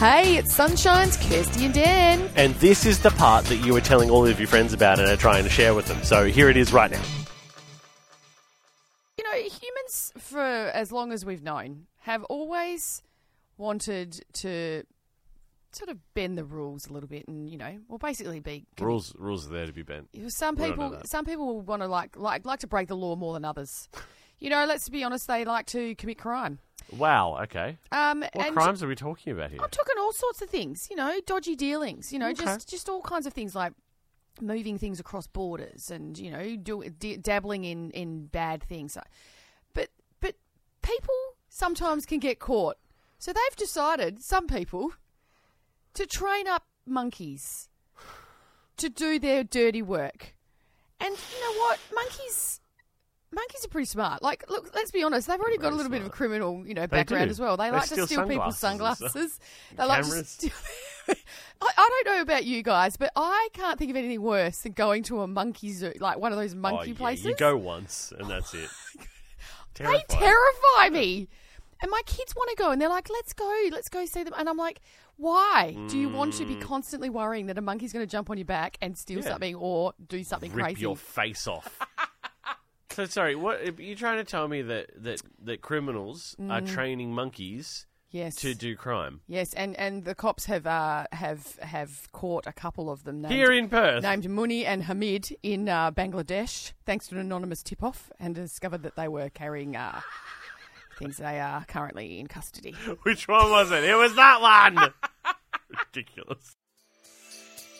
Hey, it's Sunshine's Kirsty and Dan. And this is the part that you were telling all of your friends about and are trying to share with them. So here it is right now. You know, humans, for as long as we've known, have always wanted to sort of bend the rules a little bit and, you know, well, basically be. Rules rules are there to be bent. Some people, some people want to like, like, like to break the law more than others. You know, let's be honest, they like to commit crime. Wow, okay. Um, What crimes are we talking about here? I'm talking all sorts of things, you know, dodgy dealings, you know, Okay. just just all kinds of things like moving things across borders and you know, do, d- dabbling in in bad things. But but people sometimes can get caught, so they've decided some people to train up monkeys to do their dirty work. And you know what, monkeys. Monkeys are pretty smart. Like, look, let's be honest. They've already got a little bit of a criminal, you know, background as well. They, They like steal to steal people's sunglasses and sunglasses. stuff. They like to steal. I, I don't know about you guys, but I can't think of anything worse than going to a monkey zoo, like one of those Oh, monkey yeah, places. You go once and that's it. they terrify me. And my kids want to go, and they're like, "Let's go, let's go see them." And I'm like, "Why do you want to be constantly worrying that a monkey's going to jump on your back and steal Mm. Yeah. something or do something Rip crazy?" your face off. So sorry, what are you trying to tell me that that that criminals are training monkeys yes, to do crime yes, and and the cops have uh, have have caught a couple of them named, here in Perth? named Muni and Hamid in uh, Bangladesh, thanks to an anonymous tip-off, and discovered that they were carrying uh, things. They are currently in custody. Which one was it? It was that one. Ridiculous.